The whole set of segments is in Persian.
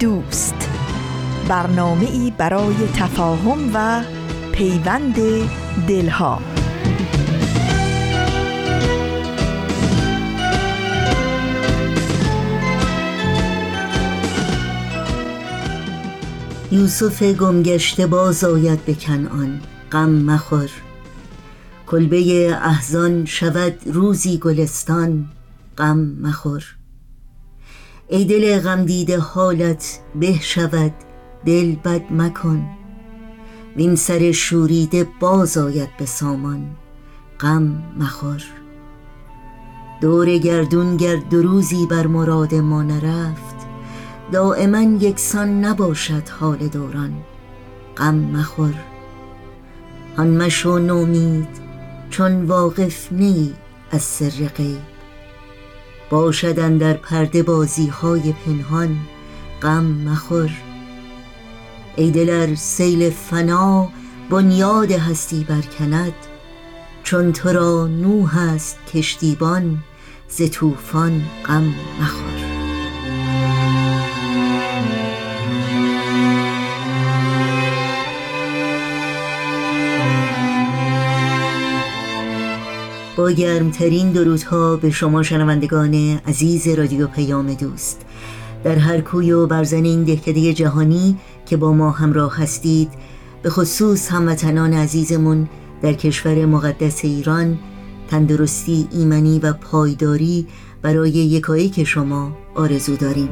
دوست. برنامه ای برای تفاهم و پیوند دلها. یوسف گمگشته باز آید به کنعان. غم مخور. کلبه احزان شود روزی گلستان. غم مخور. ای دل غم دیده حالت به شود دل بد مکن. وین سر شوریده باز آید به سامان غم مخور. دور گردون گرد دو روزی بر مراد ما نرفت دائما یکسان نباشد حال دوران. غم مخور. آن مشو نومید چون واقف نی از سر غیب باشدن در پرده بازی های پنهان غم مخور. ای دلر سیل فنا بنیاد هستی برکند چون تو را نوح است کشتیبان ز طوفان غم مخور. گرمترین درودها به شما شنوندگان عزیز رادیو پیام دوست. در هر کوی و برزن این دهکده جهانی که با ما همراه هستید به خصوص هموطنان عزیزمون در کشور مقدس ایران تندرستی ایمنی و پایداری برای یکایی که شما آرزو داریم.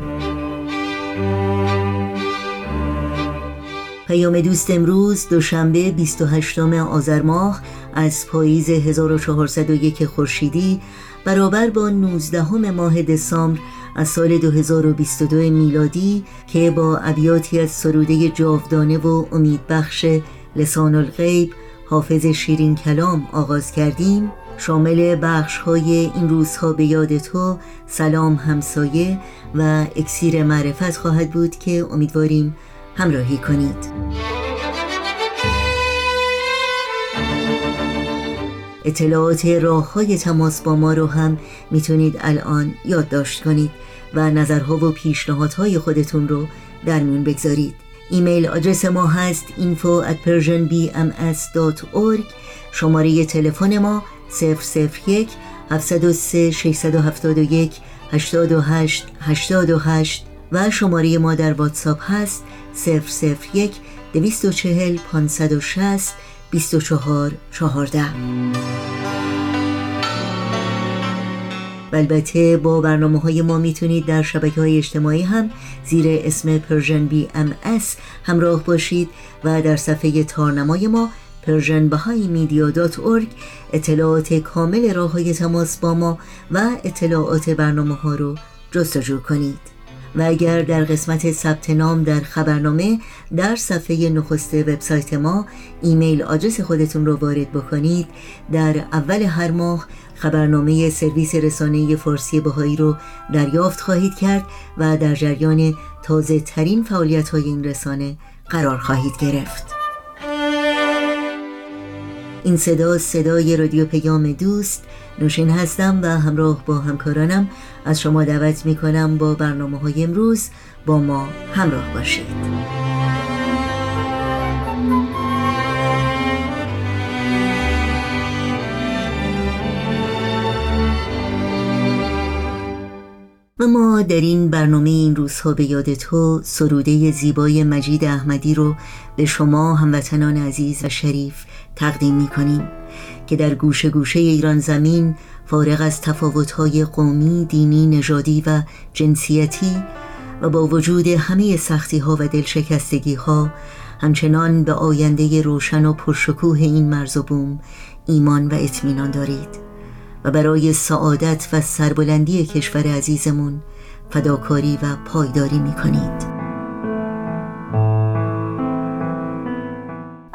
پیام دوست امروز دوشنبه 28 آذر ماه از پاییز 1401 خورشیدی برابر با 19 ماه دسامبر از سال 2022 میلادی که با ابیاتی از سروده جاودانه و امیدبخش لسان الغیب حافظ شیرین کلام آغاز کردیم. شامل بخش های این روزها به یاد تو سلام همسایه و اکسیر معرفت خواهد بود که امیدواریم همراهی کنید. اطلاعات راه های تماس با ما رو هم می‌تونید الان یادداشت کنید و نظرها و پیشنهادهای خودتون رو در میون بگذارید. ایمیل آدرس ما هست info at persianbms.org شماره تلفن ما 001 703 671 828 828 و شماره ما در واتساپ هست 001 240 560 24 14 و البته با برنامه های ما می‌تونید در شبکه های اجتماعی هم زیر اسم Persian BMS همراه باشید و در صفحه تارنمای ما Persian اطلاعات کامل راه های تماس با ما و اطلاعات برنامه ها رو جستجو کنید. و اگر در قسمت ثبت نام در خبرنامه در صفحه نخست وبسایت ما ایمیل آدرس خودتون رو وارد بکنید در اول هر ماه خبرنامه سرویس رسانه فارسی بهایی رو دریافت خواهید کرد و در جریان تازه ترین فعالیت های این رسانه قرار خواهید گرفت. این صدا صدای رادیو پیام دوست نوشین هستم و همراه با همکارانم. از شما دعوت می کنم با برنامه های امروز با ما همراه باشید. و ما در این برنامه این روزها به یاد تو سروده زیبای مجید احمدی رو به شما هموطنان عزیز و شریف تقدیم می کنیم که در گوشه گوشه ایران زمین فارغ از تفاوت‌های قومی، دینی، نژادی و جنسیتی و با وجود همه سختی‌ها و دلشکستگی‌ها همچنان به آینده روشن و پرشکوه این مرز و بوم ایمان و اطمینان دارید و برای سعادت و سربلندی کشور عزیزمون فداکاری و پایداری می کنید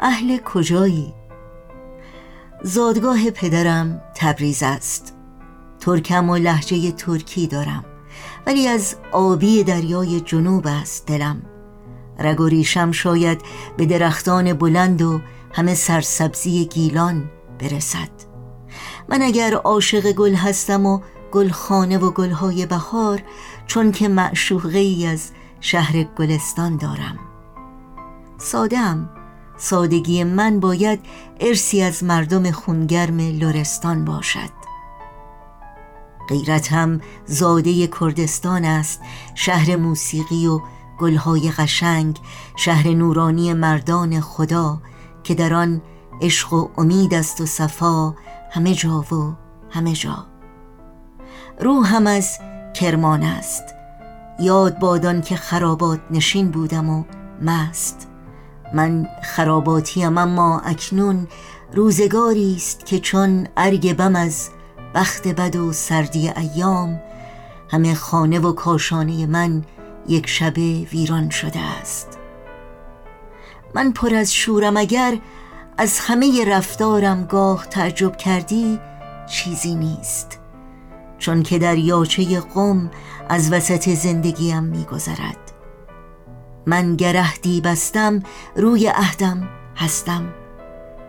اهل کجایی؟ زادگاه پدرم تبریز است. ترکم و لحجه ترکی دارم ولی از آبی دریای جنوب است دلم. رگ و ریشم شاید به درختان بلند و همه سرسبزی گیلان برسد. من اگر عاشق گل هستم و گلخانه و گلهای بهار چون که معشوقه ای از شهر گلستان دارم. سادم سادگی من باید ارسی از مردم خونگرم لرستان باشد. غیرتم زاده کردستان است شهر موسیقی و گلهای قشنگ شهر نورانی مردان خدا که در آن عشق و امید است و صفا همه جا و همه جا. روحم از کرمان است. یاد بادان که خرابات نشین بودم و مست. من خراباتیم اما اکنون روزگاری است که چون ارگ بم از بخت بد و سردی ایام همه خانه و کاشانه من یک شبه ویران شده است. من پر از شورم اگر از همه رفتارم گاه تعجب کردی چیزی نیست. چون که در یاچه قم از وسط زندگیم میگذرد. من گرهدی بستم روی عهدم هستم.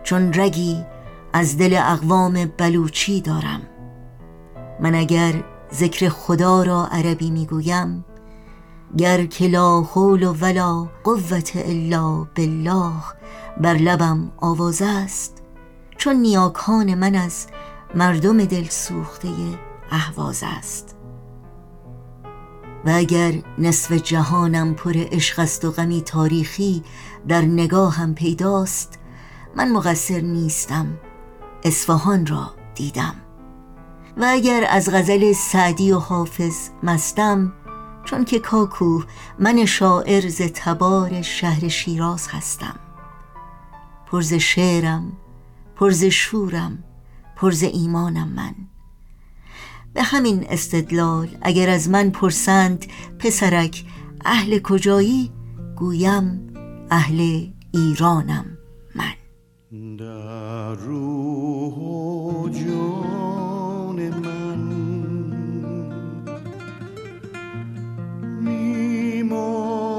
چون رگی از دل اقوام بلوچی دارم. من اگر ذکر خدا را عربی می‌گویم گر که لا حول ولا قوت الا بالله بر لبم آواز است. چون نیاکان من از مردم دل سوخته احواز است. و اگر نصف جهانم پر عشق است و غمی تاریخی در نگاهم پیداست من مقصر نیستم اصفهان را دیدم. و اگر از غزل سعدی و حافظ مستم چون که کاکو من شاعر ز تبار شهر شیراز هستم. پرز شعرم پرز شورم پرز ایمانم من. به همین استدلال اگر از من پرسند پسرک اهل کجایی؟ گویم اهل ایرانم من. در روح و جان من میمانی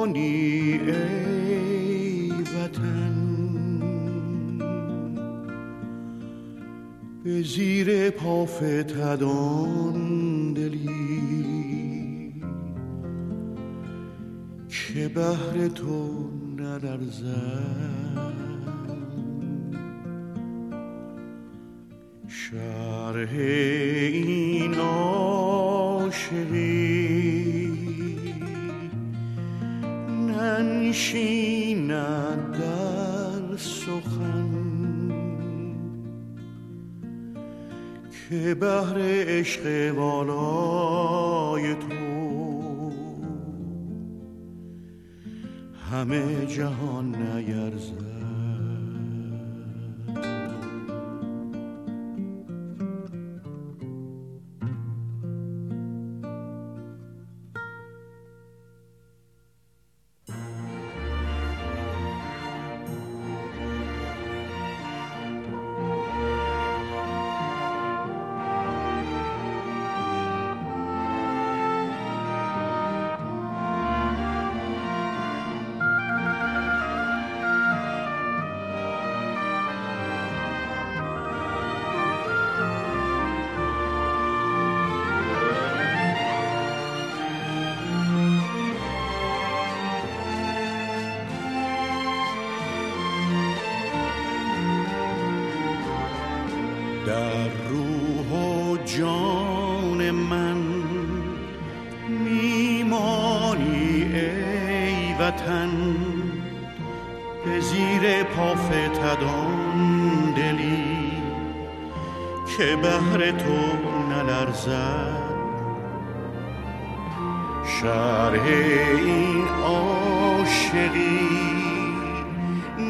به زیر پافتدان دلی. که بهر تو نلرزد شرح این عاشقی ننشیند در سخن که بهر عشق والای تو. همه جهان نیرزد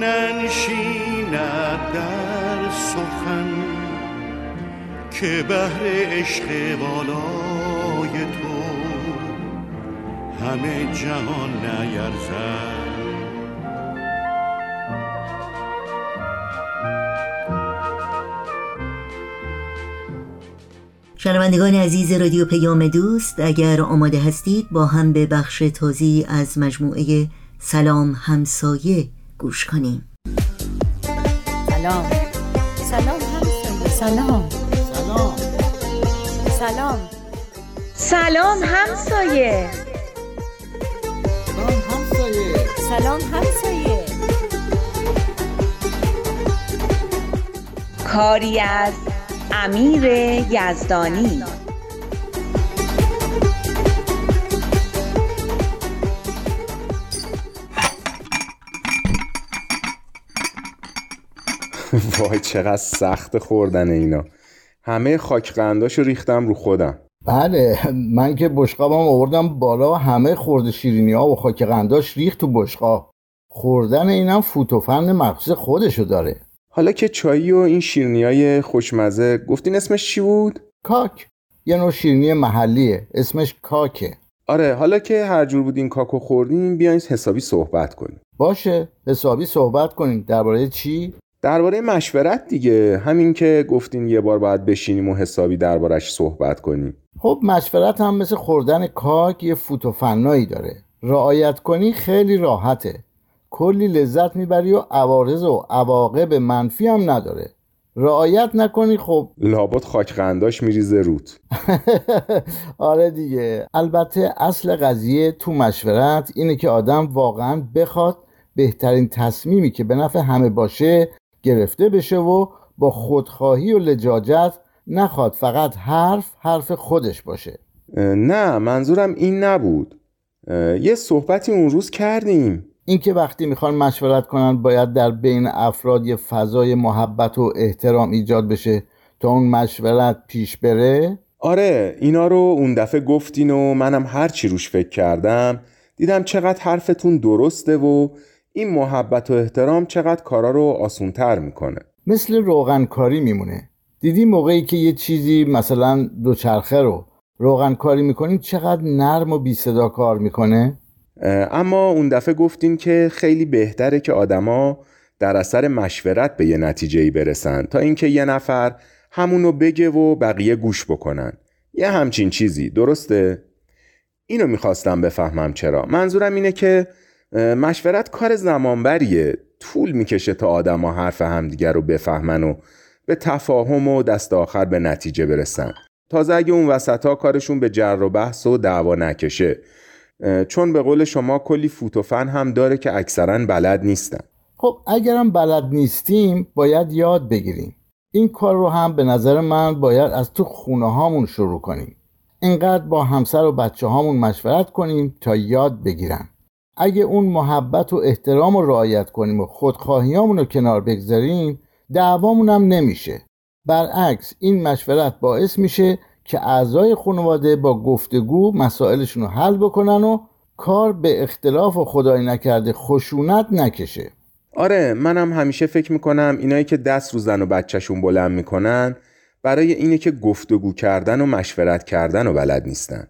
ننشیند در سخن که بهر عشق بالای تو همه جهان نیرزد. شنوندگان عزیز رادیو پیام دوست اگر آماده هستید با هم به بخش تازی از مجموعه سلام همسایه گوش کنیم. سلام. سلام همسایه سلام. سلام. سلام. سلام. همسایه سلام همسایه کاری از امیر یزدانی. وای چقدر سخت خوردن اینا. همه خاک قنداشو ریختم رو خودم. بله من که بشقابم آوردم بالا و همه خورده شیرینی ها و خاک قنداش ریخت تو بشقاب. خوردن اینم فوتوفن مخصوص خودشو داره. حالا که چایی و این شیرینی های خوشمزه گفتین اسمش چی بود؟ کاک. یه نوع شیرینی محلیه اسمش کاکه. آره حالا که هر جور بود این کاکو خوردیم بیاین حسابی صحبت کنیم. باشه حسابی صحبت کنیم. درباره چی؟ درباره مشورت دیگه. همین که گفتین یه بار باید بشینیم و حسابی دربارش صحبت کنیم. خب مشورت هم مثل خوردن کاک یه فوتوفنایی داره. رعایت کنی خیلی راحته. کلی لذت می‌بری و عوارض و عواقب منفی هم نداره. رعایت نکنی خب. لابد خاک قنداش میریزه روت آره دیگه. البته اصل قضیه تو مشورت اینه که آدم واقعا بخواد بهترین تصمیمی که به نفع همه باشه گرفته بشه و با خودخواهی و لجاجت نخواد فقط حرف حرف خودش باشه. نه منظورم این نبود. یه صحبتی اون روز کردیم. اینکه وقتی می‌خوان مشورت کنن باید در بین افراد یه فضای محبت و احترام ایجاد بشه تا اون مشورت پیش بره؟ آره اینا رو اون دفعه گفتین و منم هر چی روش فکر کردم دیدم چقدر حرفتون درسته و این محبت و احترام چقدر کارا رو آسونتر می‌کنه. مثل روغنکاری میمونه. دیدی موقعی که یه چیزی مثلا دوچرخه رو روغنکاری می‌کنیم چقدر نرم و بی صدا کار می‌کنه؟ اما اون دفعه گفتین که خیلی بهتره که آدما در اثر مشورت به یه نتیجه برسن تا اینکه یه نفر همونو بگه و بقیه گوش بکنن. یه همچین چیزی درسته؟ اینو می‌خواستم بفهمم چرا. منظورم اینه که مشورت کار زمانبریه. طول می‌کشه تا آدما حرف همدیگر رو بفهمن و به تفاهم و دست آخر به نتیجه برسن. تازه اگه اون وسط ها کارشون به جر و بحث و دعوا نکشه. چون به قول شما کلی فوتوفن هم داره که اکثرا بلد نیستن. خب اگرم بلد نیستیم باید یاد بگیریم. این کار رو هم به نظر من باید از تو خونه هامون شروع کنیم. اینقدر با همسر و بچه هامون مشورت کنیم تا یاد بگیرن. اگه اون محبت و احترام رو رعایت کنیم و خودخواهیامون رو کنار بگذاریم دعوامون هم نمیشه. برعکس این مشورت باعث میشه که اعضای خانواده با گفتگو مسائلشون رو حل بکنن و کار به اختلاف و خدای نکرده خشونت نکشه. آره منم همیشه فکر می‌کنم اینایی که دست رو زن و بچهشون بلند می‌کنن برای اینه که گفتگو کردن و مشورت کردن و بلد نیستن.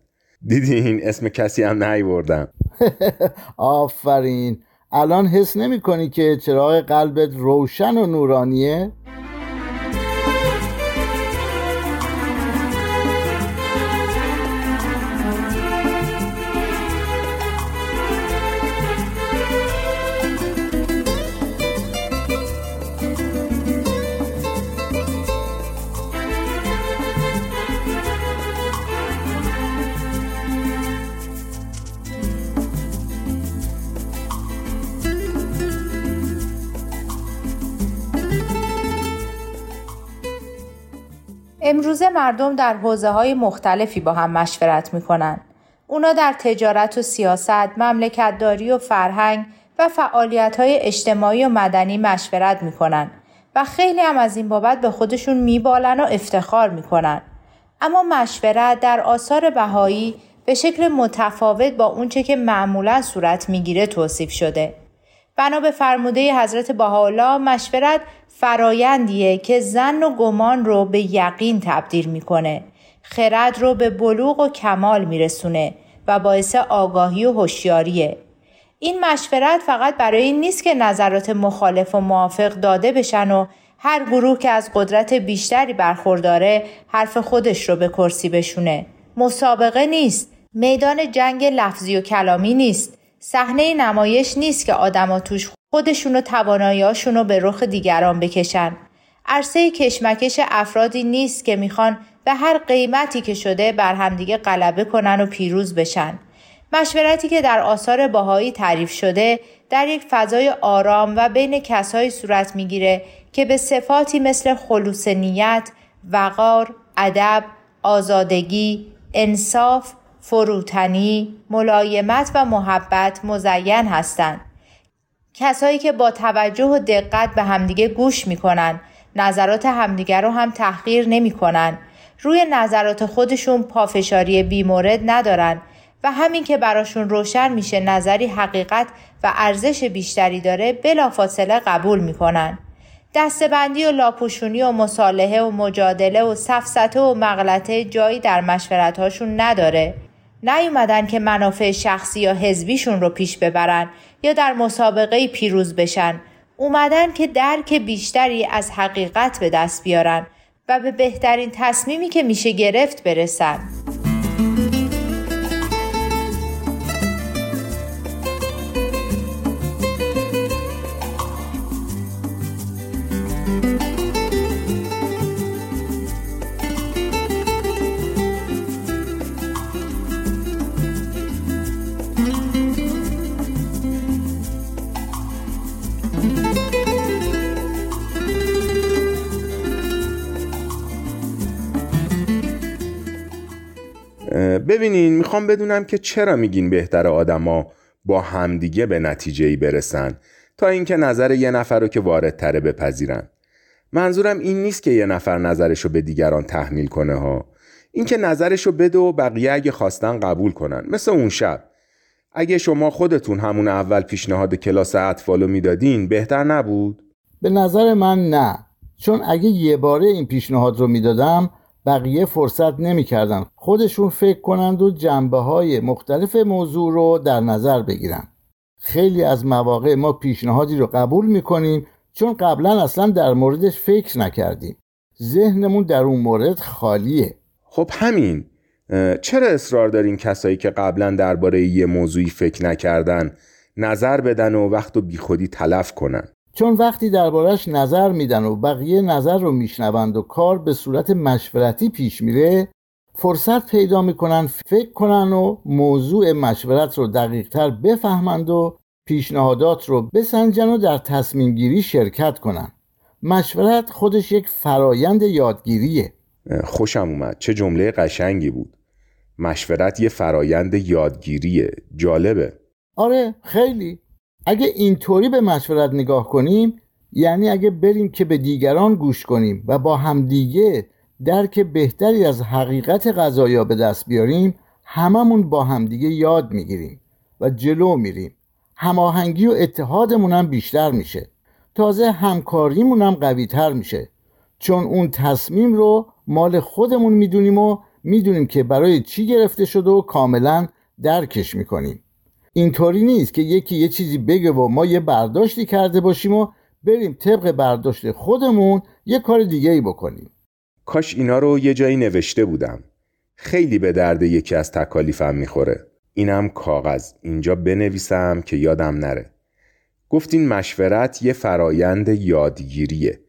دیدین اسم کسی هم نیوردم آفرین الان حس نمی کنی که چراغ قلبت روشن و نورانیه؟ امروزه مردم در حوزه های مختلفی با هم مشورت می‌کنن. اونا در تجارت و سیاست، مملکتداری و فرهنگ و فعالیت های اجتماعی و مدنی مشورت می‌کنن و خیلی هم از این بابت به خودشون میبالن و افتخار می‌کنن. اما مشورت در آثار بهایی به شکل متفاوت با اونچه که معمولا صورت می‌گیره توصیف شده. بنا به فرموده حضرت بهاءالله مشورت فرایندیه که زن و گمان رو به یقین تبدیل می‌کنه. خرد رو به بلوغ و کمال میرسونه و باعث آگاهی و هوشیاریه. این مشورت فقط برای این نیست که نظرات مخالف و موافق داده بشن و هر گروه که از قدرت بیشتری برخورداره حرف خودش رو به کرسی بشونه. مسابقه نیست. میدان جنگ لفظی و کلامی نیست. صحنه نمایش نیست که آدما توش خودشون و تواناییاشون رو به رخ دیگران بکشن عرصه کشمکش افرادی نیست که می‌خوان به هر قیمتی که شده بر همدیگه غلبه کنن و پیروز بشن مشورتی که در آثار باهایی تعریف شده در یک فضای آرام و بین کسایی صورت می‌گیره که به صفاتی مثل خلوص نیت، وقار، ادب، آزادگی، انصاف، فروتنی، ملایمت و محبت مزین هستند. کسایی که با توجه و دقت به همدیگه گوش می‌کنن، نظرات همدیگه رو هم تحقیر نمی‌کنن، روی نظرات خودشون پافشاری بیمورد ندارن و همین که براشون روشن میشه نظری حقیقت و ارزش بیشتری داره بلافاصله قبول می‌کنن. دستبندی و لاپوشونی و مصالحه و مجادله و سفسته و مغلطه جایی در مشورتهاشون نداره. نیومدن که منافع شخصی یا حزبیشون رو پیش ببرن یا در مسابقه پیروز بشن. اومدن که درک بیشتری از حقیقت به دست بیارن و به بهترین تصمیمی که میشه گرفت برسن. ببینین می‌خوام بدونم که چرا میگین بهتر آدما با همدیگه به نتیجه ای برسن تا اینکه نظر یه نفر رو که وارد تره بپذیرن. منظورم این نیست که یه نفر نظرش رو به دیگران تحمیل کنه ها. اینکه نظرش رو بده و بقیه اگه خواستن قبول کنن مثل اون شب. اگه شما خودتون همون اول پیشنهاد کلاس اطفالو می‌دادین بهتر نبود؟ به نظر من نه. چون اگه یه باره این پیشنهاد رو می‌دادم بقیه فرصت نمی‌کردن. خودشون فکر کنند و جنبه های مختلف موضوع رو در نظر بگیرن. خیلی از مواقع ما پیشنهادی رو قبول می‌کنیم چون قبلا اصلا در موردش فکر نکردیم. ذهنمون در اون مورد خالیه. خب همین. چرا اصرار دارین کسایی که قبلا درباره یه موضوعی فکر نکردن نظر بدن و وقت و بیخودی تلف کنن؟ چون وقتی دربارش نظر میدن و بقیه نظر رو میشنوند و کار به صورت مشورتی پیش میره فرصت پیدا می‌کنن فکر کنن و موضوع مشورت رو دقیقتر بفهمند و پیشنهادات رو بسنجن و در تصمیم گیری شرکت کنن. مشورت خودش یک فرایند یادگیریه. خوشم اومد. چه جمله قشنگی بود. مشورت یه فرایند یادگیریه. جالبه. آره خیلی. اگه اینطوری به مشورت نگاه کنیم یعنی اگه بریم که به دیگران گوش کنیم و با همدیگه درک بهتری از حقیقت غذایا به دست بیاریم هممون با همدیگه یاد می‌گیریم و جلو میریم. هماهنگی و اتحادمون هم بیشتر میشه. تازه همکاریمون هم قوی تر میشه. چون اون تصمیم رو مال خودمون می‌دونیم و می‌دونیم که برای چی گرفته شده و کاملا درکش می‌کنیم. اینطوری نیست که یکی یه چیزی بگه و ما یه برداشتی کرده باشیم و بریم طبق برداشت خودمون یه کار دیگه ای بکنیم. کاش اینا رو یه جایی نوشته بودم. خیلی به درد یکی از تکالیفم می‌خوره. اینم کاغذ. اینجا بنویسم که یادم نره. گفتین مشورت یه فرایند یادگیریه.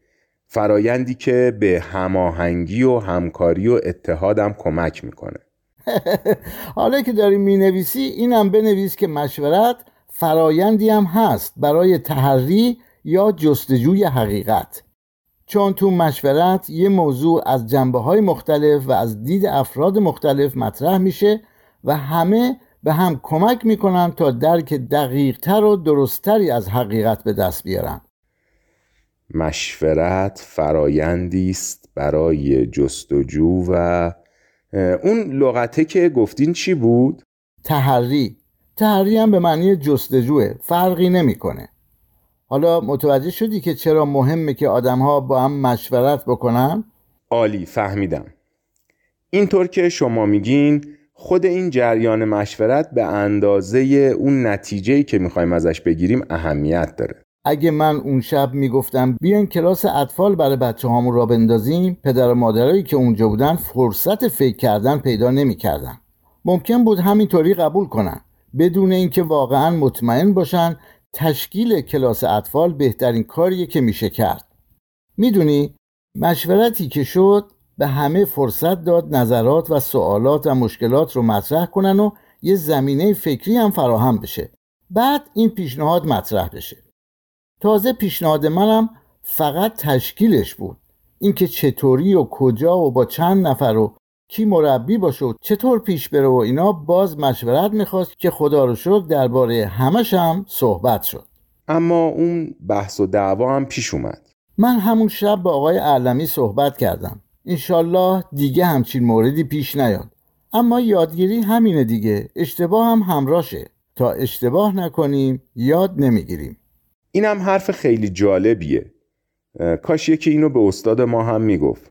فرایندی که به هماهنگی و همکاری و اتحادم کمک می‌کنه. حالا که داری می نویسی اینم بنویس که مشورت فرایندی هم هست برای تحری یا جستجوی حقیقت. چون تو مشورت یه موضوع از جنبه های مختلف و از دید افراد مختلف مطرح میشه و همه به هم کمک می‌کنن تا درک دقیقتر و درستتری از حقیقت به دست بیارن. مشورت فرایندی است برای جستجو و اون لغته که گفتین چی بود؟ تحری تحری هم به معنی جستجوه فرقی نمی‌کنه حالا متوجه شدی که چرا مهمه که آدمها با هم مشورت بکنن؟ عالی فهمیدم اینطور که شما میگین خود این جریان مشورت به اندازه اون نتیجهی که می‌خوایم ازش بگیریم اهمیت داره اگه من اون شب می‌گفتم بیاین کلاس اطفال برای بچه هامون را بندازیم پدر و مادرایی که اونجا بودن فرصت فکر کردن پیدا نمی‌کردن. ممکن بود همینطوری قبول کنن. بدون اینکه واقعا مطمئن باشن تشکیل کلاس اطفال بهترین کاریه که میشه کرد. می‌دونی مشورتی که شد به همه فرصت داد نظرات و سوالات و مشکلات رو مطرح کنن و یه زمینه فکری هم فراهم بشه. بعد این پیشنهاد مطرح بشه. تازه پیشنهاد منم فقط تشکیلش بود. اینکه چطوری و کجا و با چند نفر و کی مربی باشه و چطور پیش بره و اینا باز مشورت می‌خواست که خدا رو شکر درباره همش هم صحبت شد. اما اون بحث و دعوا هم پیش اومد. من همون شب با آقای علمی صحبت کردم. انشالله دیگه همچین موردی پیش نیاد. اما یادگیری همینه دیگه. اشتباه هم همراشه تا اشتباه نکنیم یاد نمی‌گیریم. اینم حرف خیلی جالبیه. کاش یکی اینو به استاد ما هم می‌گفت.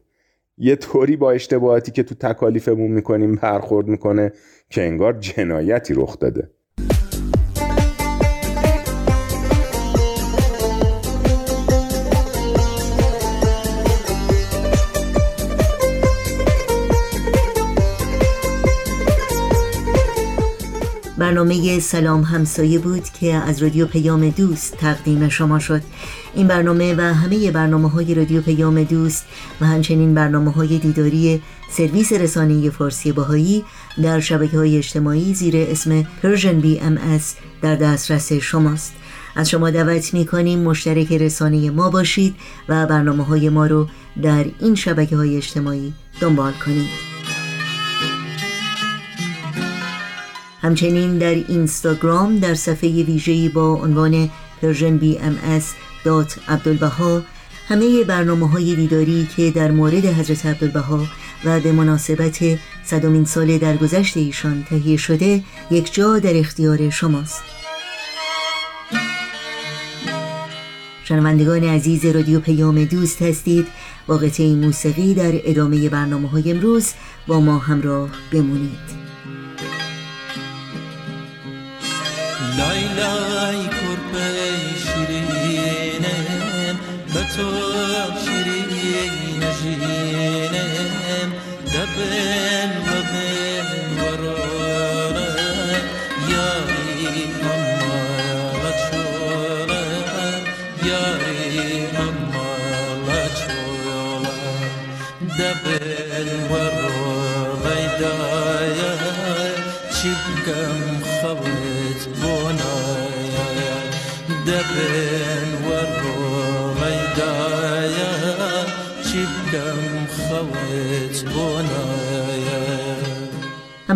یه طوری با اشتباهاتی که تو تکالیفمون می‌کنیم برخورد می‌کنه که انگار جنایتی رخ داده. برنامه سلام همسایه بود که از رادیو پیام دوست تقدیم شما شد. این برنامه و همه برنامه های رادیو پیام دوست و همچنین برنامه های دیداری سرویس رسانه فارسی باهایی در شبکه های اجتماعی زیر اسم Persian BMS در دسترس شماست. از شما دعوت می کنیم مشترک رسانه ما باشید و برنامه های ما رو در این شبکه های اجتماعی دنبال کنید. همچنین در اینستاگرام در صفحه ویژه‌ای با عنوان Persian BM dot عبدالبها همه برنامه های دیداری که در مورد حضرت عبدالبها و به مناسبت صدومین سال درگذشت ایشان تهیه شده یک جا در اختیار شماست. شنوندگان عزیز رادیو پیام دوست هستید. با قطعه موسیقی در ادامه برنامه های امروز با ما همراه بمونید. لای لای کرپه شیرینم به تو شیرین جینم دبن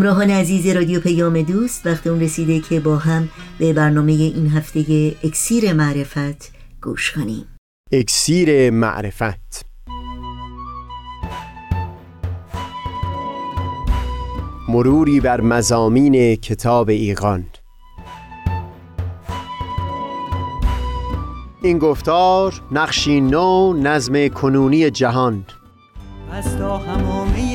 همراهان عزیز رادیو پیام دوست وقت اون رسیده که با هم به برنامه این هفته اکسیر معرفت گوش کنیم. اکسیر معرفت. مروری بر مزامین کتاب ایقان این گفتار نقشی نو نظم کنونی جهان. از تا همامه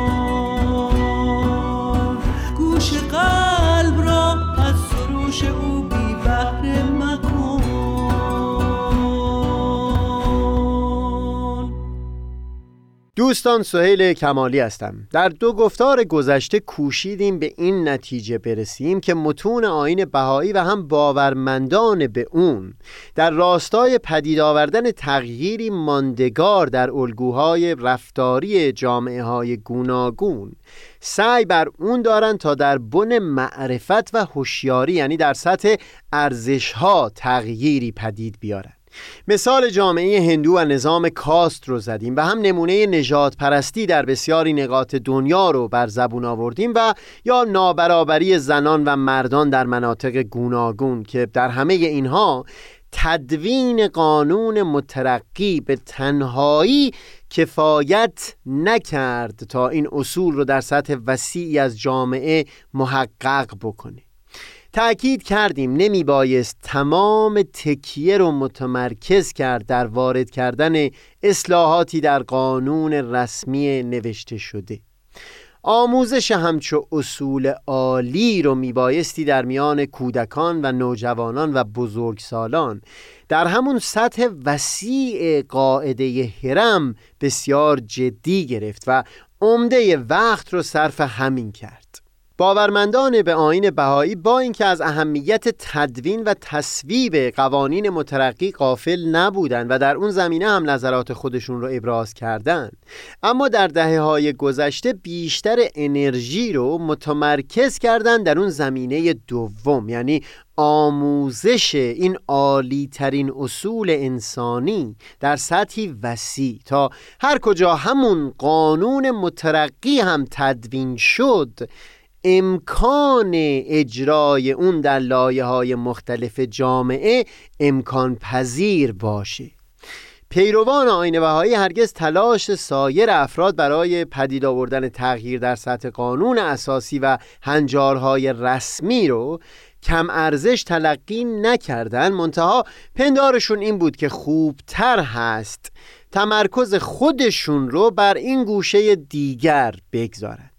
دوستان سهیل کمالی هستم. در دو گفتار گذشته کوشیدیم به این نتیجه برسیم که متون آین بهایی و هم باورمندان به اون در راستای پدید آوردن تغییری ماندگار در الگوهای رفتاری جامعه های گوناگون سعی بر اون دارن تا در بن معرفت و هوشیاری یعنی در سطح ارزش ها تغییری پدید بیارن. مثال جامعه هندو و نظام کاست رو زدیم و هم نمونه نجات پرستی در بسیاری نقاط دنیا رو بر زبون آوردیم و یا نابرابری زنان و مردان در مناطق گوناگون که در همه اینها تدوین قانون مترقی به تنهایی کفایت نکرد تا این اصول رو در سطح وسیعی از جامعه محقق بکنه. تأکید کردیم نمی بایست تمام تکیه رو متمرکز کرد در وارد کردن اصلاحاتی در قانون رسمی نوشته شده. آموزش همچو اصول عالی رو میبایستی در میان کودکان و نوجوانان و بزرگسالان. در همون سطح وسیع قاعده هرم بسیار جدی گرفت و عمده وقت رو صرف همین کرد. باورمندان به آین بهایی با اینکه از اهمیت تدوین و تصویب قوانین مترقی قافل نبودند و در اون زمینه هم نظرات خودشون رو ابراز کردند اما در دهه های گذشته بیشتر انرژی رو متمرکز کردند در اون زمینه دوم یعنی آموزش این عالی ترین اصول انسانی در سطحی وسیع. تا هر کجا همون قانون مترقی هم تدوین شد امکان اجرای اون در لایه های مختلف جامعه امکان پذیر باشه. پیروان آین بهایی هرگز تلاش سایر افراد برای پدید آوردن تغییر در سطح قانون اساسی و هنجارهای رسمی رو کم ارزش تلقی نکردن. منتها پندارشون این بود که خوبتر هست تمرکز خودشون رو بر این گوشه دیگر بگذارن.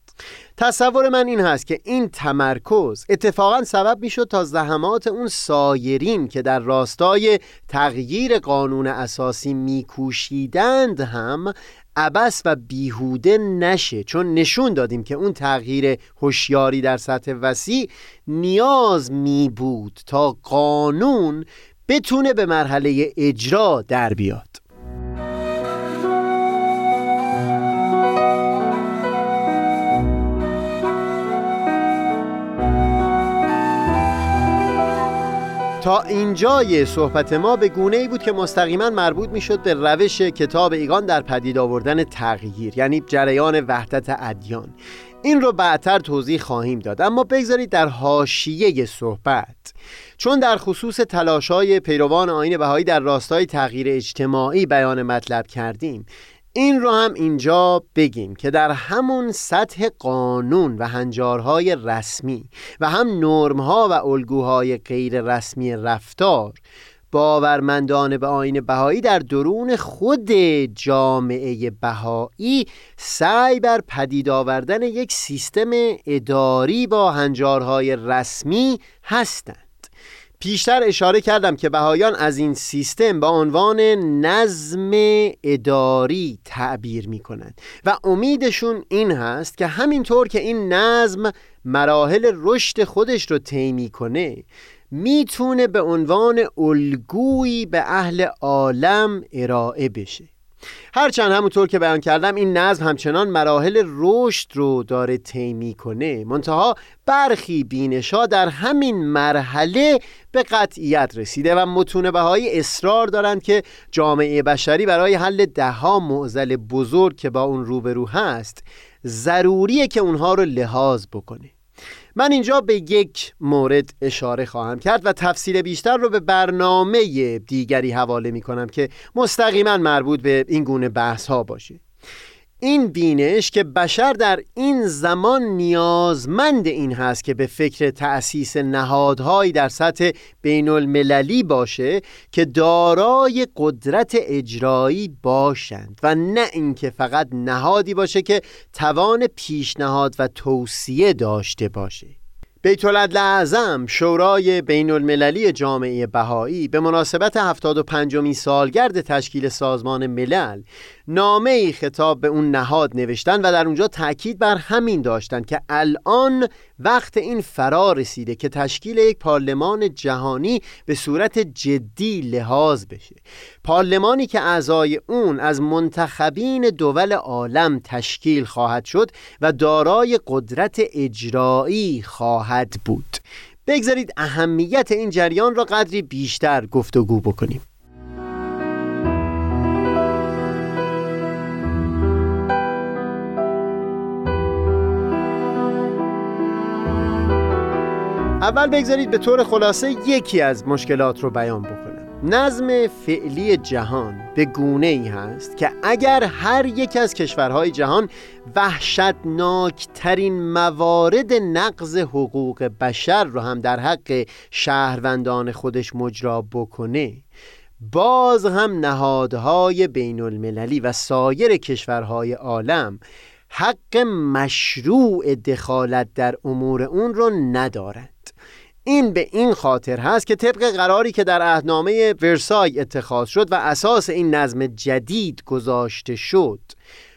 تصور من این هست که این تمرکز اتفاقا سبب می شد تا زحمات اون سایرین که در راستای تغییر قانون اساسی میکوشیدند هم عبس و بیهوده نشه. چون نشون دادیم که اون تغییر هوشیاری در سطح وسیع نیاز می بود تا قانون بتونه به مرحله اجرا در بیاد. تا اینجای صحبت ما به گونه ای بود که مستقیما مربوط می شد به روش کتاب ایگان در پدید آوردن تغییر یعنی جریان وحدت ادیان. این رو بعدتر توضیح خواهیم داد اما بگذارید در حاشیه صحبت. چون در خصوص تلاشای پیروان آین بهایی در راستای تغییر اجتماعی بیان مطلب کردیم این رو هم اینجا بگیم که در همون سطح قانون و هنجارهای رسمی و هم نرمها و الگوهای غیر رسمی رفتار باورمندان به آین بهایی در درون خود جامعه بهایی سعی بر پدید آوردن یک سیستم اداری با هنجارهای رسمی هستند. پیشتر اشاره کردم که بهایان از این سیستم با عنوان نظم اداری تعبیر می کنند و امیدشون این هست که همینطور که این نظم مراحل رشد خودش رو طی می‌کنه می‌تونه به عنوان الگویی به اهل عالم ارائه بشه. هرچند همونطور که بیان کردم این نظم همچنان مراحل رشد رو داره طی می‌کنه. منتها برخی بینشا در همین مرحله به قطعیت رسیده و متون بهایی اصرار دارند که جامعه بشری برای حل دهها معضل بزرگ که با اون روبرو هست ضروریه که اونها رو لحاظ بکنه. من اینجا به یک مورد اشاره خواهم کرد و تفصیل بیشتر رو به برنامه دیگری حواله می کنم که مستقیما مربوط به این گونه بحث ها باشه. این بینش که بشر در این زمان نیازمند این هست که به فکر تأسیس نهادهایی در سطح بین المللی باشه که دارای قدرت اجرایی باشند و نه اینکه فقط نهادی باشه که توان پیشنهاد و توصیه داشته باشه. بیت اعظم شورای بین المللی جامعه بهایی به مناسبت 75 سالگرد تشکیل سازمان ملل نامه ای خطاب به اون نهاد نوشتن و در اونجا تاکید بر همین داشتن که الان وقت این فرا رسیده که تشکیل یک پارلمان جهانی به صورت جدی لحاظ بشه. پارلمانی که اعضای اون از منتخبین دول عالم تشکیل خواهد شد و دارای قدرت اجرایی خواهد بود. بگذارید اهمیت این جریان را قدری بیشتر گفتگو بکنیم. اول بگذارید به طور خلاصه یکی از مشکلات رو بیان بکنم. نظم فعلی جهان به گونه ای هست که اگر هر یک از کشورهای جهان وحشتناکترین موارد نقض حقوق بشر رو هم در حق شهروندان خودش مجرا بکنه باز هم نهادهای بین المللی و سایر کشورهای عالم حق مشروع دخالت در امور اون رو ندارند این به این خاطر هست که طبق قراری که در عهدنامه ورسای اتخاذ شد و اساس این نظم جدید گذاشته شد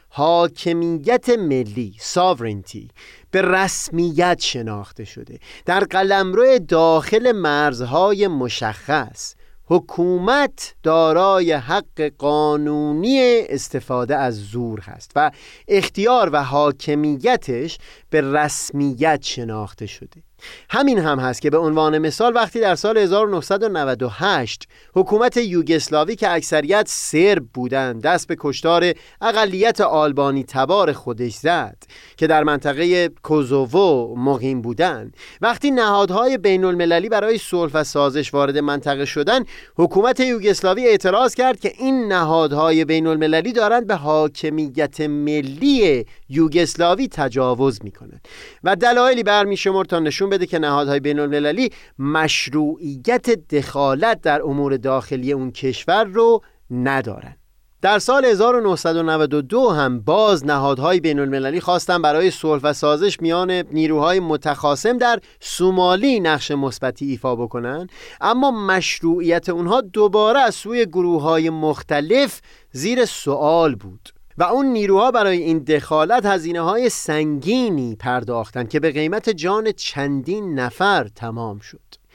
حاکمیت ملی ساورنتی به رسمیت شناخته شده. در قلمرو داخل مرزهای مشخص حکومت دارای حق قانونی استفاده از زور هست و اختیار و حاکمیتش به رسمیت شناخته شده. همین هم هست که به عنوان مثال وقتی در سال 1998 حکومت یوگسلاوی که اکثریت سرب بودند دست به کشتار اقلیت آلبانی تبار خودش زد که در منطقه کوزوو مقیم بودند وقتی نهادهای بین المللی برای صلح و سازش وارد منطقه شدن حکومت یوگسلاوی اعتراض کرد که این نهادهای بین المللی دارند به حاکمیت ملی یوگسلاوی تجاوز می‌کنند. و دلایلی برمیشمرد تا نشون بده که نهادهای بین المللی مشروعیت دخالت در امور داخلی اون کشور رو ندارن. در سال 1992 هم باز نهادهای بین المللی خواستن برای صلح و سازش میان نیروهای متخاصم در سومالی نقش مثبتی ایفا بکنن اما مشروعیت اونها دوباره از سوی گروه های مختلف زیر سوال بود. و اون نیروها برای این دخالت هزینه های سنگینی پرداختند که به قیمت جان چندین نفر تمام شد.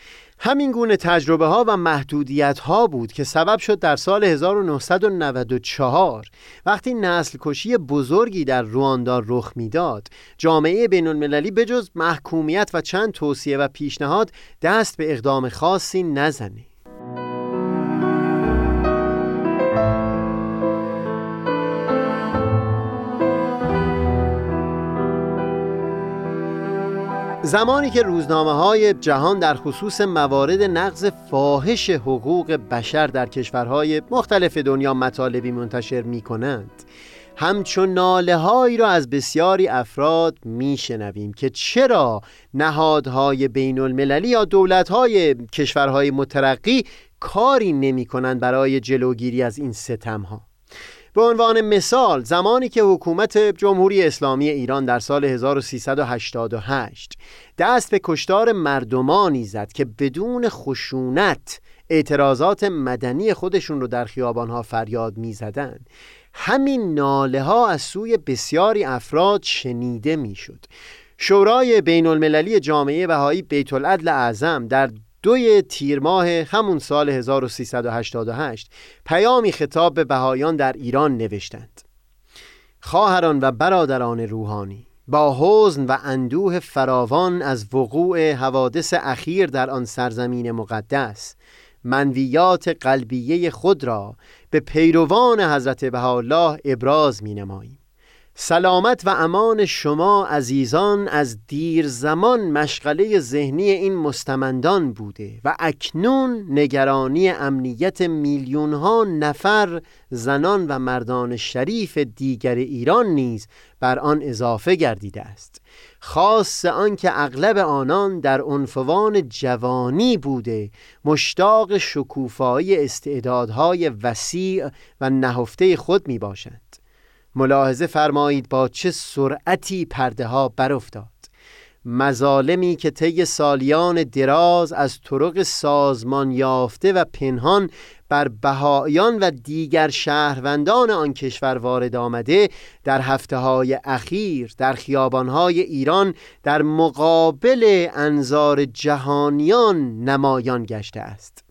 همین گونه تجربه ها و محدودیت ها بود که سبب شد در سال 1994 وقتی نسل کشی بزرگی در رواندا رخ می‌داد جامعه بین المللی بجز محکومیت و چند توصیه و پیشنهاد دست به اقدام خاصی نزنه زمانی که روزنامه های جهان در خصوص موارد نقض فاحش حقوق بشر در کشورهای مختلف دنیا مطالبی منتشر می کنند همچون ناله هایی را از بسیاری افراد می شنویم که چرا نهادهای بین المللی یا دولت های کشورهای مترقی کاری نمی کنند برای جلوگیری از این ستم ها به عنوان مثال زمانی که حکومت جمهوری اسلامی ایران در سال 1388 دست به کشتار مردمانی زد که بدون خشونت اعتراضات مدنی خودشون رو در خیابانها فریاد می زدن. همین ناله ها از سوی بسیاری افراد شنیده می شد. شورای بین المللی جامعه بهایی بیت العدل اعظم در دوی تیر ماه همون سال 1388 پیامی خطاب به بهایان در ایران نوشتند. خواهران و برادران روحانی با حزن و اندوه فراوان از وقوع حوادث اخیر در آن سرزمین مقدس منویات قلبیه خود را به پیروان حضرت بهاءالله ابراز می نماییم سلامت و امان شما عزیزان از دیر زمان مشغله ذهنی این مستمندان بوده و اکنون نگرانی امنیت میلیون ها نفر زنان و مردان شریف دیگر ایران نیز بر آن اضافه گردیده است. خاص آنکه اغلب آنان در عنفوان جوانی بوده مشتاق شکوفایی استعدادهای وسیع و نهفته خود می باشند ملاحظه فرمایید با چه سرعتی پرده ها برافتاد. مظالمی که طی سالیان دراز از طرق سازمان یافته و پنهان بر بهایان و دیگر شهروندان آن کشور وارد آمده در هفته های اخیر در خیابانهای ایران در مقابل انظار جهانیان نمایان گشته است.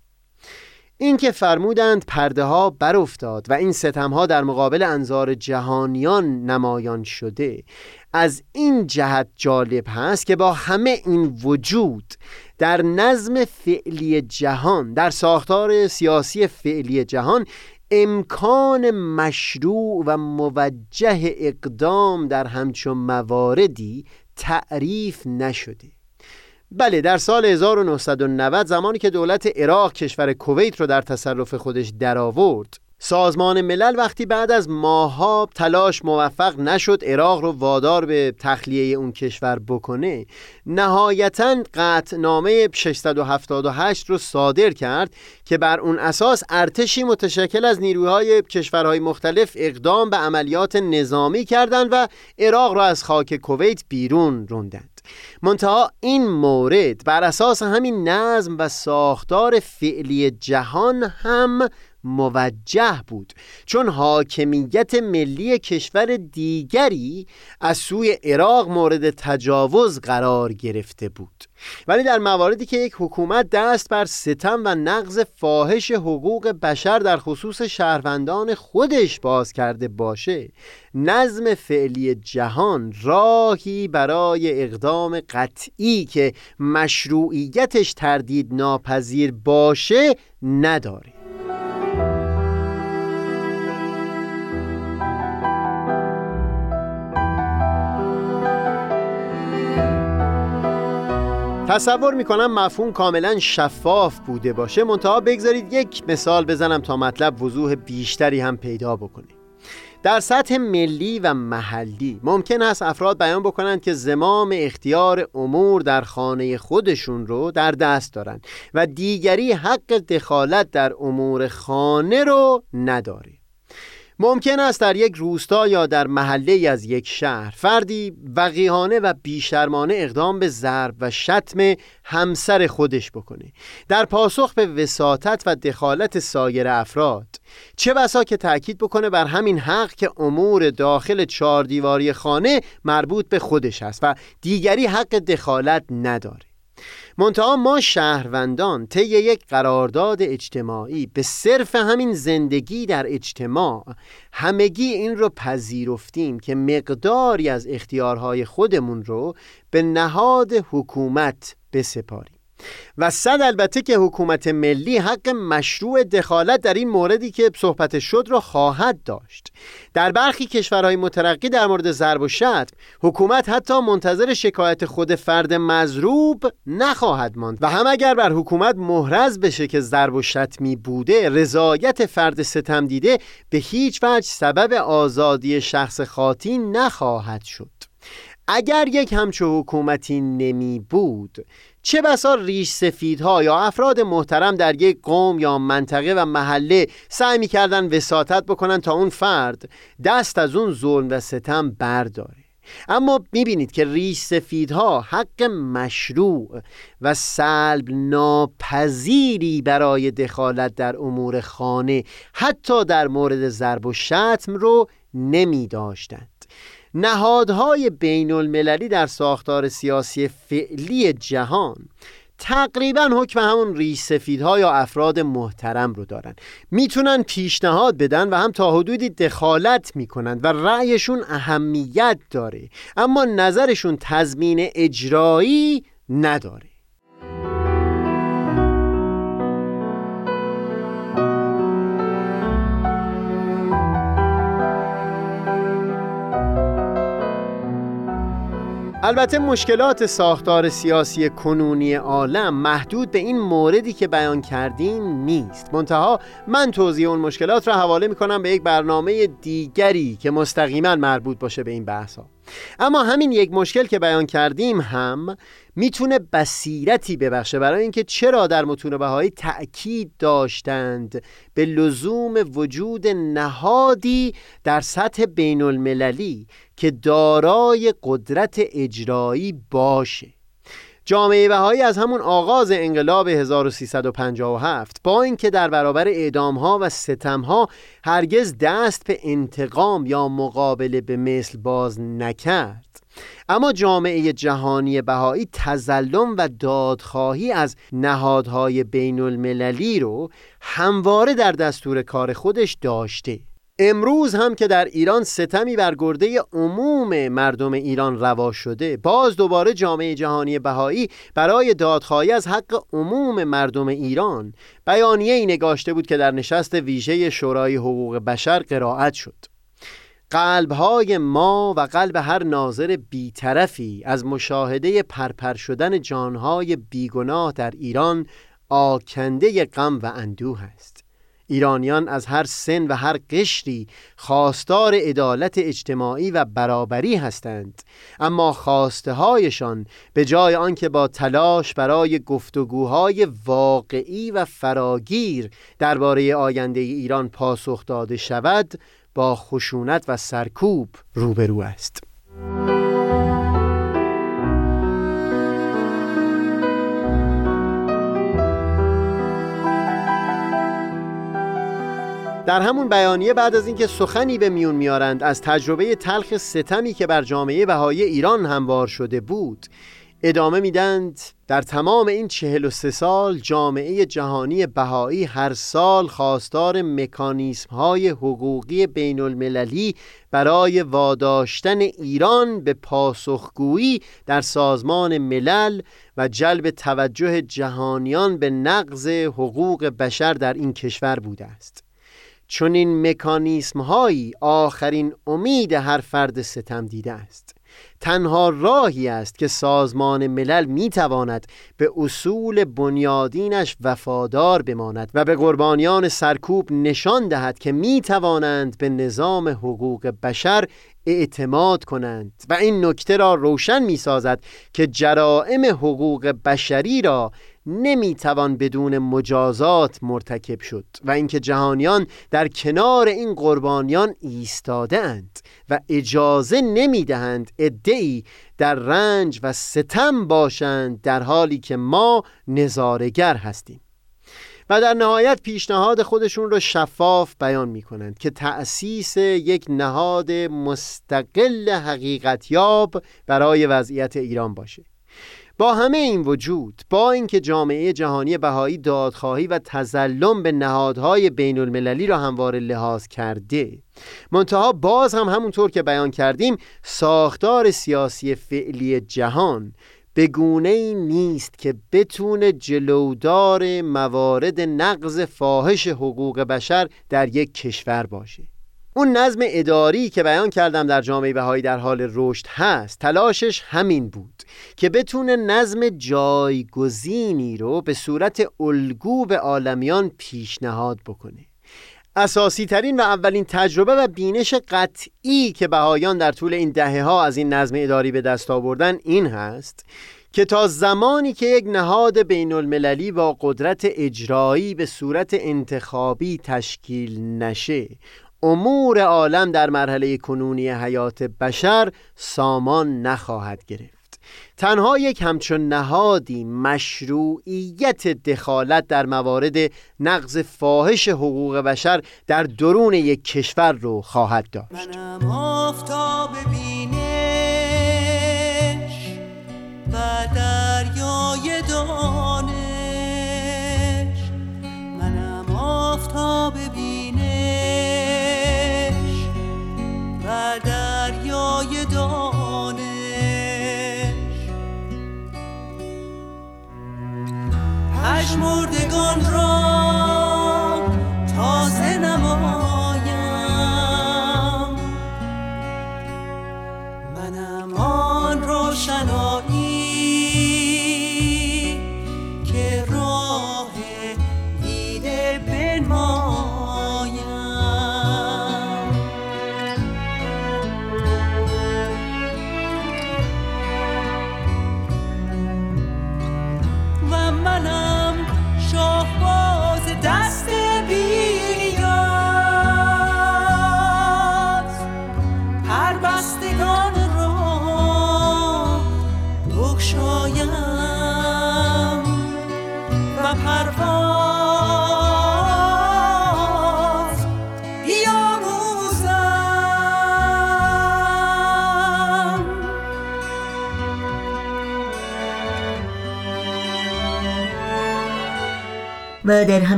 اینکه فرمودند پرده ها برافتاد و این ستم ها در مقابل انظار جهانیان نمایان شده از این جهت جالب هست که با همه این وجود در نظم فعلی جهان در ساختار سیاسی فعلی جهان امکان مشروع و موجه اقدام در همچون مواردی تعریف نشده. بله در سال 1990 زمانی که دولت عراق کشور کویت رو در تصرف خودش درآورد سازمان ملل وقتی بعد از ماها تلاش موفق نشد عراق رو وادار به تخلیه اون کشور بکنه نهایتا قطعنامه 678 رو صادر کرد که بر اون اساس ارتشی متشکل از نیروهای کشورهای مختلف اقدام به عملیات نظامی کردند و عراق را از خاک کویت بیرون منتها این مورد بر اساس همین نظم و ساختار فعلی جهان هم موجه بود. چون حاکمیت ملی کشور دیگری از سوی عراق مورد تجاوز قرار گرفته بود. ولی در مواردی که یک حکومت دست بر ستم و نقض فاحش حقوق بشر در خصوص شهروندان خودش باز کرده باشه نظم فعلی جهان راهی برای اقدام قطعی که مشروعیتش تردید ناپذیر باشه نداره. تصور می‌کنم مفهوم کاملا شفاف بوده باشه. منتها بگذارید یک مثال بزنم تا مطلب وضوح بیشتری هم پیدا بکنه. در سطح ملی و محلی ممکن است افراد بیان بکنند که زمام اختیار امور در خانه خودشون رو در دست دارند و دیگری حق دخالت در امور خانه رو نداره. ممکن است در یک روستا یا در محله از یک شهر فردی وقیهانه و بیشرمانه اقدام به ضرب و شتم همسر خودش بکنه. در پاسخ به وساطت و دخالت سایر افراد چه بسا که تأکید بکنه بر همین حق که امور داخل چهار دیواری خانه مربوط به خودش است و دیگری حق دخالت نداره. منتها ما شهروندان طی یک قرارداد اجتماعی به صرف همین زندگی در اجتماع همگی این رو پذیرفتیم که مقداری از اختیارهای خودمون رو به نهاد حکومت بسپاریم. و صد البته که حکومت ملی حق مشروع دخالت در این موردی که صحبت شد را خواهد داشت. در برخی کشورهای مترقی در مورد ضرب و شتم حکومت حتی منتظر شکایت خود فرد مضروب نخواهد ماند. و هم اگر بر حکومت محرز بشه که ضرب و شتمی بوده رضایت فرد ستم دیده به هیچ وجه سبب آزادی شخص خاطی نخواهد شد. اگر یک همچو حکومتی نمی بود چه بسا ریش سفیدها یا افراد محترم در یک قوم یا منطقه و محله سعی می‌کردن وساطت بکنن تا اون فرد دست از اون ظلم و ستم برداره. اما می‌بینید که ریش سفیدها حق مشروع و سلب ناپذیری برای دخالت در امور خانه حتی در مورد ضرب و شتم رو نمی داشتند نهادهای بین المللی در ساختار سیاسی فعلی جهان تقریبا حکم همون ریش سفیدها یا افراد محترم رو دارن. می‌تونن پیشنهاد بدن و هم تا حدودی دخالت می‌کنن و رأیشون اهمیت داره. اما نظرشون تضمین اجرایی نداره. البته مشکلات ساختار سیاسی کنونی عالم محدود به این موردی که بیان کردیم نیست. منتها من توضیح اون مشکلات را حواله می کنم به یک برنامه دیگری که مستقیما مربوط باشه به این بحث ها اما همین یک مشکل که بیان کردیم هم می‌تونه بصیرتی ببخشه برای اینکه چرا در متون بهایی تأکید داشتند به لزوم وجود نهادی در سطح بین المللی که دارای قدرت اجرایی باشه. جامعه بهایی از همون آغاز انقلاب 1357 با اینکه در برابر اعدام ها و ستم ها هرگز دست به انتقام یا مقابله به مثل باز نکرد اما جامعه جهانی بهایی تزلم و دادخواهی از نهادهای بین المللی رو همواره در دستور کار خودش داشته. امروز هم که در ایران ستمی بر گرده عموم مردم ایران روا شده باز دوباره جامعه جهانی بهایی برای دادخواهی از حق عموم مردم ایران بیانیه ای نگاشته بود که در نشست ویژه شورای حقوق بشر قرائت شد. قلبهای ما و قلب هر ناظر بیطرفی از مشاهده پرپر شدن جانهای بیگناه در ایران آکنده غم و اندوه است. ایرانیان از هر سن و هر قشری خواستار عدالت اجتماعی و برابری هستند اما خواسته هایشان به جای آنکه با تلاش برای گفتگوهای واقعی و فراگیر درباره آینده ایران پاسخ داده شود با خشونت و سرکوب روبرو است. در همون بیانیه بعد از اینکه سخنی به میون میارند از تجربه تلخ ستمی که بر جامعه بهایی ایران هموار شده بود ادامه میدند در تمام این چهل و سه سال جامعه جهانی بهایی هر سال خواستار مکانیسم های حقوقی بین المللی برای واداشتن ایران به پاسخگویی در سازمان ملل و جلب توجه جهانیان به نقض حقوق بشر در این کشور بوده است. چون این مکانیسم هایی آخرین امید هر فرد ستم دیده است. تنها راهی است که سازمان ملل می تواند به اصول بنیادینش وفادار بماند و به قربانیان سرکوب نشان دهد که می توانند به نظام حقوق بشر اعتماد کنند و این نکته را روشن می سازد که جرائم حقوق بشری را نمی‌توان بدون مجازات مرتکب شد و اینکه جهانیان در کنار این قربانیان ایستاده اند و اجازه نمی‌دهند ادعی در رنج و ستم باشند در حالی که ما نظارگر هستیم. و در نهایت پیشنهاد خودشون رو شفاف بیان می کنند که تأسیس یک نهاد مستقل حقیقتیاب برای وضعیت ایران باشه. با همه این وجود با اینکه جامعه جهانی بهایی دادخواهی و تزلم به نهادهای بین المللی را همواره لحاظ کرده منتها باز هم همونطور که بیان کردیم ساختار سیاسی فعلی جهان به گونه ای نیست که بتونه جلودار موارد نقض فاحش حقوق بشر در یک کشور باشه. اون نظم اداری که بیان کردم در جامعه بهایی در حال رشد هست تلاشش همین بود که بتونه نظم جایگزینی رو به صورت الگو به عالمیان پیشنهاد بکنه. اساسی ترین و اولین تجربه و بینش قطعی که بهایان در طول این دهه ها از این نظم اداری به دست آوردن این هست که تا زمانی که یک نهاد بین المللی با قدرت اجرایی به صورت انتخابی تشکیل نشه امور عالم در مرحله کنونی حیات بشر سامان نخواهد گرفت. تنها یک همچون نهادی مشروعیت دخالت در موارد نقض فاحش حقوق بشر در درون یک کشور رو خواهد داشت. منم آفتاب منم آفتاب بینش. و دریای دانش. پشمردگان را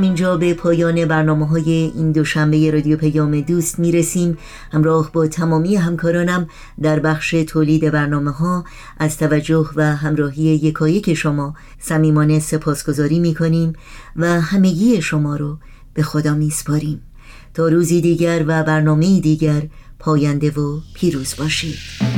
و در همین جا به پایان برنامه های این دوشنبه رادیو پیام دوست می رسیم همراه با تمامی همکارانم در بخش تولید برنامه ها از توجه و همراهی یکایک شما صمیمانه سپاسگزاری می کنیم و همگی شما رو به خدا می سپاریم تا روزی دیگر و برنامه دیگر پاینده و پیروز باشید.